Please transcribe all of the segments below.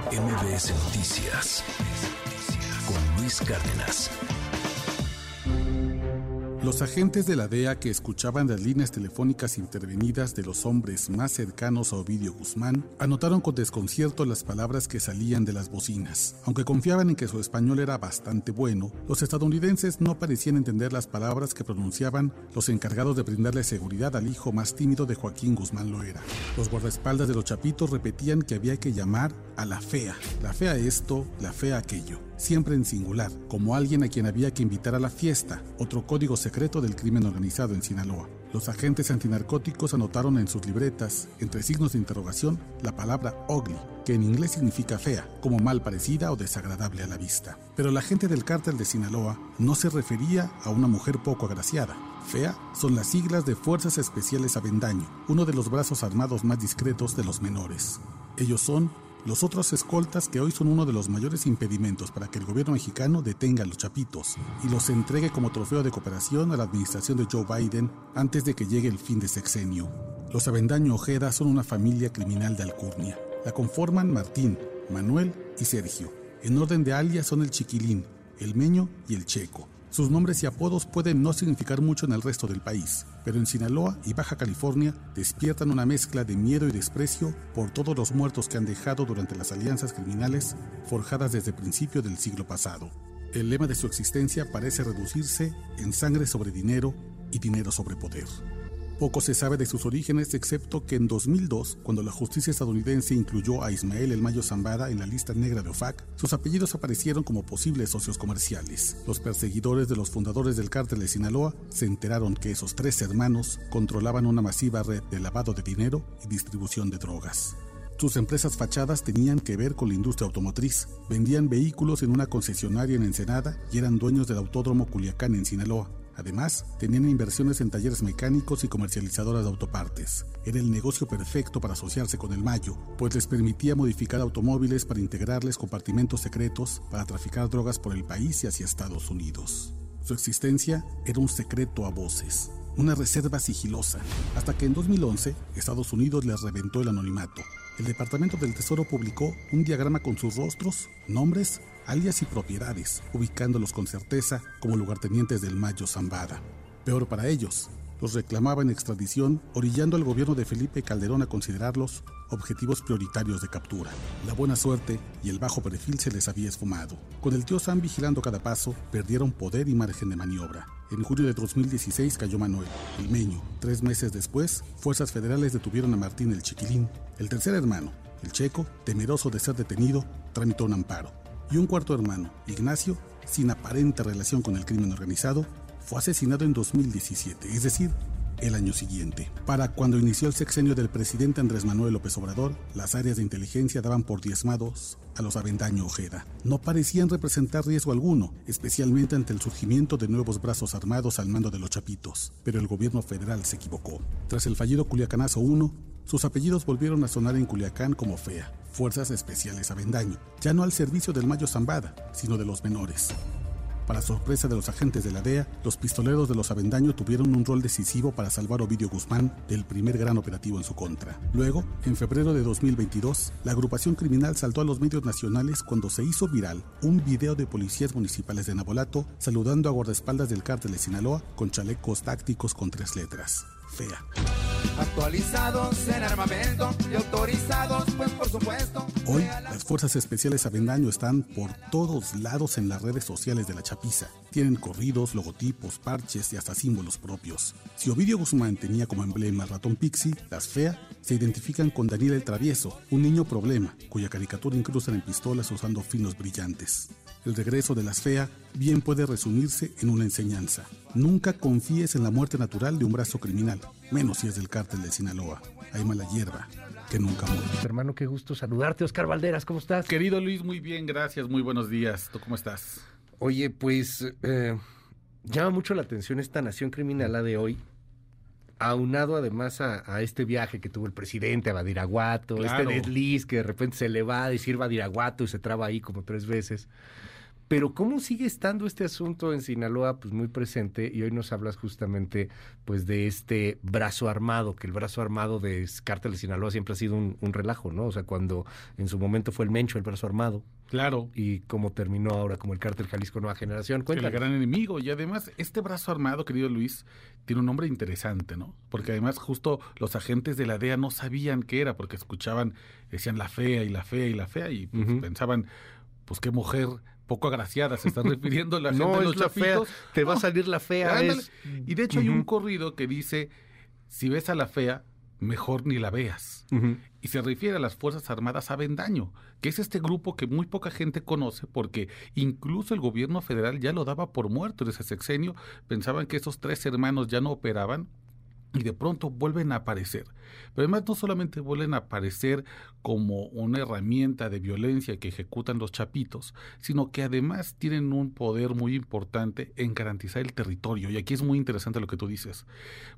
MBS Noticias con Luis Cárdenas. Los agentes de la DEA que escuchaban las líneas telefónicas intervenidas de los hombres más cercanos a Ovidio Guzmán anotaron con desconcierto las palabras que salían de las bocinas. Aunque confiaban en que su español era bastante bueno, los estadounidenses no parecían entender las palabras que pronunciaban los encargados de brindarle seguridad al hijo más tímido de Joaquín Guzmán Loera. Los guardaespaldas de los chapitos repetían que había que llamar a la fea, la fea esto, la fea aquello siempre en singular, como alguien a quien había que invitar a la fiesta, otro código secreto del crimen organizado en Sinaloa. Los agentes antinarcóticos anotaron en sus libretas, entre signos de interrogación, la palabra ugly, que en inglés significa fea, como mal parecida o desagradable a la vista. Pero la gente del cártel de Sinaloa no se refería a una mujer poco agraciada. FEA son las siglas de Fuerzas Especiales Avendaño, uno de los brazos armados más discretos de los menores. Ellos son los otros escoltas que hoy son uno de los mayores impedimentos para que el gobierno mexicano detenga a los chapitos y los entregue como trofeo de cooperación a la administración de Joe Biden antes de que llegue el fin de sexenio. Los Avendaño Ojeda son una familia criminal de Alcurnia. La conforman Martín, Manuel y Sergio. En orden de alias son el Chiquilín, el Meño y el Checo. Sus nombres y apodos pueden no significar mucho en el resto del país, pero en Sinaloa y Baja California despiertan una mezcla de miedo y desprecio por todos los muertos que han dejado durante las alianzas criminales forjadas desde principio del siglo pasado. El lema de su existencia parece reducirse en sangre sobre dinero y dinero sobre poder. Poco se sabe de sus orígenes excepto que en 2002, cuando la justicia estadounidense incluyó a Ismael El Mayo Zambada en la lista negra de OFAC, sus apellidos aparecieron como posibles socios comerciales. Los perseguidores de los fundadores del cártel de Sinaloa se enteraron que esos tres hermanos controlaban una masiva red de lavado de dinero y distribución de drogas. Sus empresas fachadas tenían que ver con la industria automotriz. Vendían vehículos en una concesionaria en Ensenada y eran dueños del autódromo Culiacán en Sinaloa. Además, tenían inversiones en talleres mecánicos y comercializadoras de autopartes. Era el negocio perfecto para asociarse con el Mayo, pues les permitía modificar automóviles para integrarles compartimentos secretos para traficar drogas por el país y hacia Estados Unidos. Su existencia era un secreto a voces, una reserva sigilosa, hasta que en 2011 Estados Unidos les reventó el anonimato. El Departamento del Tesoro publicó un diagrama con sus rostros, nombres alias y propiedades, ubicándolos con certeza como lugartenientes del Mayo Zambada. Peor para ellos, los reclamaban extradición, orillando al gobierno de Felipe Calderón a considerarlos objetivos prioritarios de captura. La buena suerte y el bajo perfil se les había esfumado. Con el tío Sam vigilando cada paso, perdieron poder y margen de maniobra. En julio de 2016 cayó Manuel, el meño. Tres meses después, fuerzas federales detuvieron a Martín el Chiquilín. El tercer hermano, el checo, temeroso de ser detenido, tramitó un amparo y un cuarto hermano, Ignacio, sin aparente relación con el crimen organizado, fue asesinado en 2017, es decir, el año siguiente. Para cuando inició el sexenio del presidente Andrés Manuel López Obrador, las áreas de inteligencia daban por diezmados a los Avendaño Ojeda. No parecían representar riesgo alguno, especialmente ante el surgimiento de nuevos brazos armados al mando de los Chapitos. Pero el gobierno federal se equivocó. Tras el fallido Culiacanazo 1, sus apellidos volvieron a sonar en Culiacán como Fea, Fuerzas Especiales Avendaño, ya no al servicio del Mayo Zambada, sino de los menores. Para sorpresa de los agentes de la DEA, los pistoleros de los Avendaño tuvieron un rol decisivo para salvar a Ovidio Guzmán del primer gran operativo en su contra. Luego, en febrero de 2022, la agrupación criminal saltó a los medios nacionales cuando se hizo viral un video de policías municipales de Nabolato saludando a guardaespaldas del cártel de Sinaloa con chalecos tácticos con tres letras. Fea. Actualizados en armamento y autorizados, pues por supuesto. Hoy, las fuerzas especiales Avendaño están por todos lados en las redes sociales de la Chapiza. Tienen corridos, logotipos, parches y hasta símbolos propios. Si Ovidio Guzmán tenía como emblema el ratón Pixie, las FEA se identifican con Daniel el Travieso, un niño problema, cuya caricatura incrustan en pistolas usando finos brillantes. El regreso de las FEA bien puede resumirse en una enseñanza. Nunca confíes en la muerte natural de un brazo criminal, menos si es del cártel de Sinaloa. Hay mala hierba que nunca muere. Hermano, qué gusto saludarte. Oscar Valderas, ¿cómo estás? Querido Luis, muy bien, gracias, muy buenos días. ¿Tú cómo estás? Oye, pues eh, llama mucho la atención esta nación criminal de hoy, aunado además a, este viaje que tuvo el presidente a Badiraguato, este desliz que de repente se le va a decir Badiraguato y se traba ahí como tres veces. Pero cómo sigue estando este asunto en Sinaloa, pues muy presente, y hoy nos hablas justamente pues de este brazo armado, que el brazo armado de Cártel de Sinaloa siempre ha sido un, relajo, ¿no? O sea, cuando en su momento fue el Mencho, el brazo armado. Claro. Y cómo terminó ahora como el Cártel Jalisco Nueva Generación. El gran enemigo. Y además, este brazo armado, querido Luis, tiene un nombre interesante, ¿no? Porque además justo los agentes de la DEA no sabían qué era, porque escuchaban, decían la fea y la fea y la fea, y pues, pensaban, pues qué mujer poco agraciada, se está refiriendo la gente no, de los la Fea, te va a salir la fea. Y de hecho hay un corrido que dice, si ves a la fea, mejor ni la veas. Y se refiere a las Fuerzas Armadas Avendaño, que es este grupo que muy poca gente conoce porque incluso el gobierno federal ya lo daba por muerto en ese sexenio. Pensaban que esos tres hermanos ya no operaban y de pronto vuelven a aparecer. Pero además no solamente vuelven a aparecer como una herramienta de violencia que ejecutan los chapitos, sino que además tienen un poder muy importante en garantizar el territorio. Y aquí es muy interesante lo que tú dices.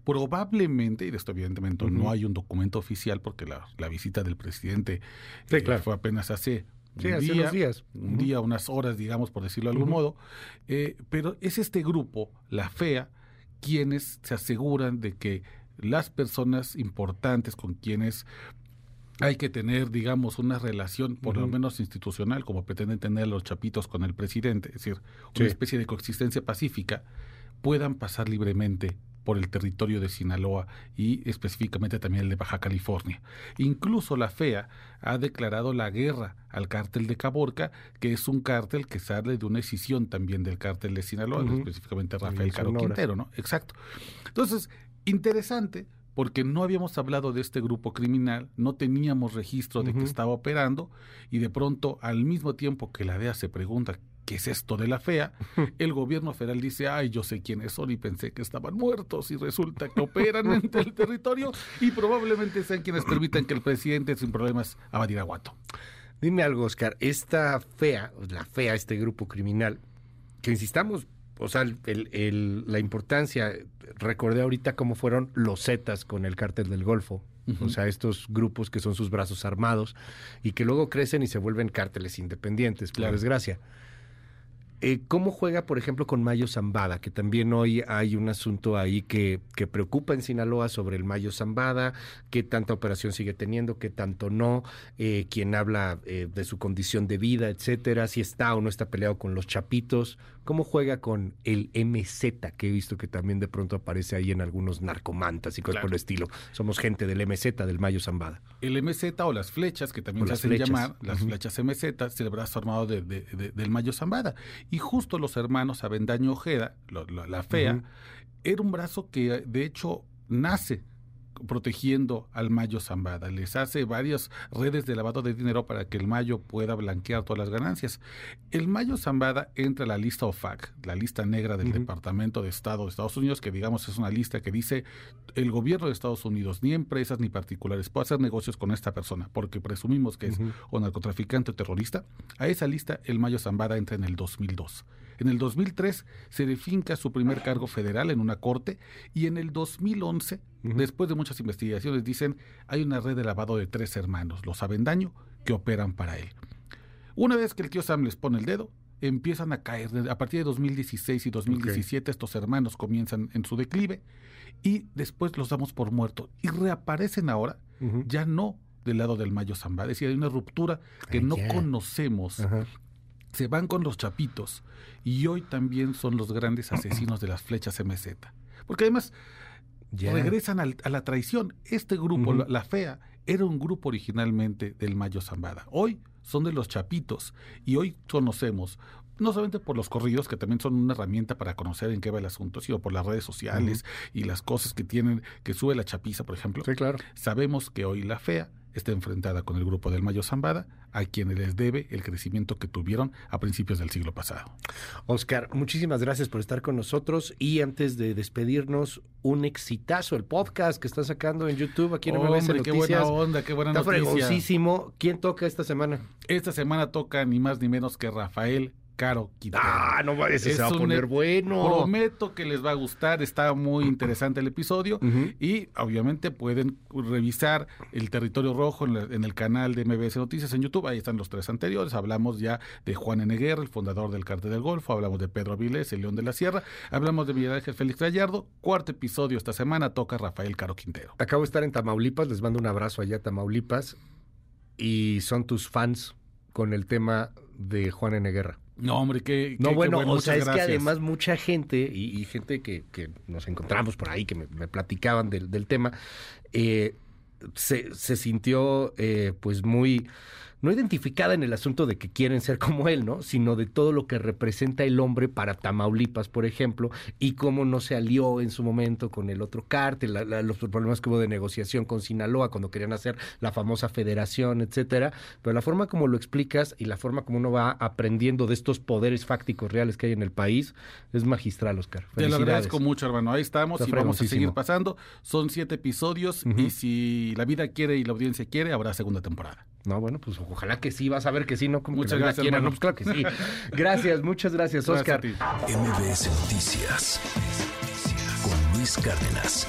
Probablemente, y de esto evidentemente no hay un documento oficial porque la, visita del presidente eh, fue apenas hace un día, días. un día, unas horas, digamos, por decirlo de algún modo, eh, pero es este grupo, la FEA, quienes se aseguran de que las personas importantes con quienes hay que tener, digamos, una relación, por lo menos institucional, como pretenden tener los chapitos con el presidente, es decir, una especie de coexistencia pacífica, puedan pasar libremente por el territorio de Sinaloa y específicamente también el de Baja California. Incluso la FEA ha declarado la guerra al cártel de Caborca, que es un cártel que sale de una escisión también del cártel de Sinaloa, específicamente Rafael Caro Quintero, ¿no? Exacto. Entonces, interesante porque no habíamos hablado de este grupo criminal, no teníamos registro de que estaba operando y de pronto al mismo tiempo que la DEA se pregunta ¿qué es esto de la fea? El gobierno federal dice, ay, yo sé quiénes son y pensé que estaban muertos y resulta que operan en el territorio y probablemente sean quienes permitan que el presidente sin problemas abadiera Guato. Dime algo, Oscar, esta fea, la fea, este grupo criminal, que insistamos, o sea, el, la importancia, recordé ahorita cómo fueron los Zetas con el cártel del Golfo, o sea, estos grupos que son sus brazos armados y que luego crecen y se vuelven cárteles independientes, por desgracia. Eh, ¿Cómo juega, por ejemplo, con Mayo Zambada? Que también hoy hay un asunto ahí que, que preocupa en Sinaloa sobre el Mayo Zambada, qué tanta operación sigue teniendo, qué tanto no, eh, quién habla eh, de su condición de vida, etcétera, si está o no está peleado con los chapitos. ¿Cómo juega con el MZ, que he visto que también de pronto aparece ahí en algunos narcomantas y cosas por el estilo? Somos gente del MZ, del Mayo Zambada. El MZ o las flechas, que también se hacen llamar, las flechas MZ, es el brazo armado del Mayo Zambada. Y justo los hermanos Avendaño Ojeda, la, fea, era un brazo que de hecho nace protegiendo al Mayo Zambada. Les hace varias redes de lavado de dinero para que el Mayo pueda blanquear todas las ganancias. El Mayo Zambada entra a la lista OFAC, la lista negra del Departamento de Estado de Estados Unidos, que digamos es una lista que dice el gobierno de Estados Unidos, ni empresas ni particulares, puede hacer negocios con esta persona, porque presumimos que es o narcotraficante o terrorista. A esa lista el Mayo Zambada entra en el 2002. En el 2003 se definca su primer cargo federal en una corte y en el 2011, después de muchas investigaciones, dicen hay una red de lavado de tres hermanos, los Avendaño, que operan para él. Una vez que el tío Sam les pone el dedo, empiezan a caer. A partir de 2016 y 2017 estos hermanos comienzan en su declive y después los damos por muertos y reaparecen ahora, ya no del lado del Mayo Zambada. Es decir, hay una ruptura que no conocemos se van con los chapitos y hoy también son los grandes asesinos de las flechas MZ. Porque además regresan a la traición. Este grupo, la, FEA, era un grupo originalmente del Mayo Zambada. Hoy son de los chapitos y hoy conocemos no solamente por los corridos, que también son una herramienta para conocer en qué va el asunto, sino por las redes sociales y las cosas que tienen, que sube la chapiza, por ejemplo. Sí, claro. Sabemos que hoy la FEA está enfrentada con el grupo del Mayo Zambada, a quienes les debe el crecimiento que tuvieron a principios del siglo pasado. Oscar, muchísimas gracias por estar con nosotros y antes de despedirnos, un exitazo el podcast que está sacando en YouTube aquí en Hombre, MBS Noticias. qué buena onda, qué buena está ¿Quién toca esta semana? Esta semana toca ni más ni menos que Rafael Caro Quintero. Ah, no, Es se va a poner bueno. Prometo que les va a gustar, está muy interesante el episodio y obviamente pueden revisar el territorio rojo en, la- en el canal de MBS Noticias en YouTube, ahí están los tres anteriores, hablamos ya de Juan N. Guerra, el fundador del Cártel del Golfo, hablamos de Pedro Avilés, el León de la Sierra, hablamos de Miguel Ángel Félix Gallardo, cuarto episodio esta semana toca Rafael Caro Quintero. Acabo de estar en Tamaulipas, les mando un abrazo allá a Tamaulipas y son tus fans con el tema de Juan N. Guerra. No, hombre, qué, No, qué- qué bueno, o sea, es que además mucha gente y, y gente que, que nos encontramos por ahí, que me, me platicaban del, del tema, eh, se, se sintió eh, pues muy, no identificada en el asunto de que quieren ser como él, ¿no? Sino de todo lo que representa el hombre para Tamaulipas, por ejemplo, y cómo no se alió en su momento con el otro cártel, la- la- los problemas que hubo de negociación con Sinaloa cuando querían hacer la famosa federación, etcétera. Pero la forma como lo explicas y la forma como uno va aprendiendo de estos poderes fácticos reales que hay en el país es magistral, Oscar. Te lo agradezco mucho, hermano. Ahí estamos Está y vamos a seguir pasando. Son siete episodios y si la vida quiere y la audiencia quiere, habrá segunda temporada. No, bueno, pues ojalá que sí, vas a ver que sí, ¿no? Como Muchas que gracias, no, pues claro que sí. Gracias, muchas gracias, Oscar. MBS Noticias con Luis Cárdenas.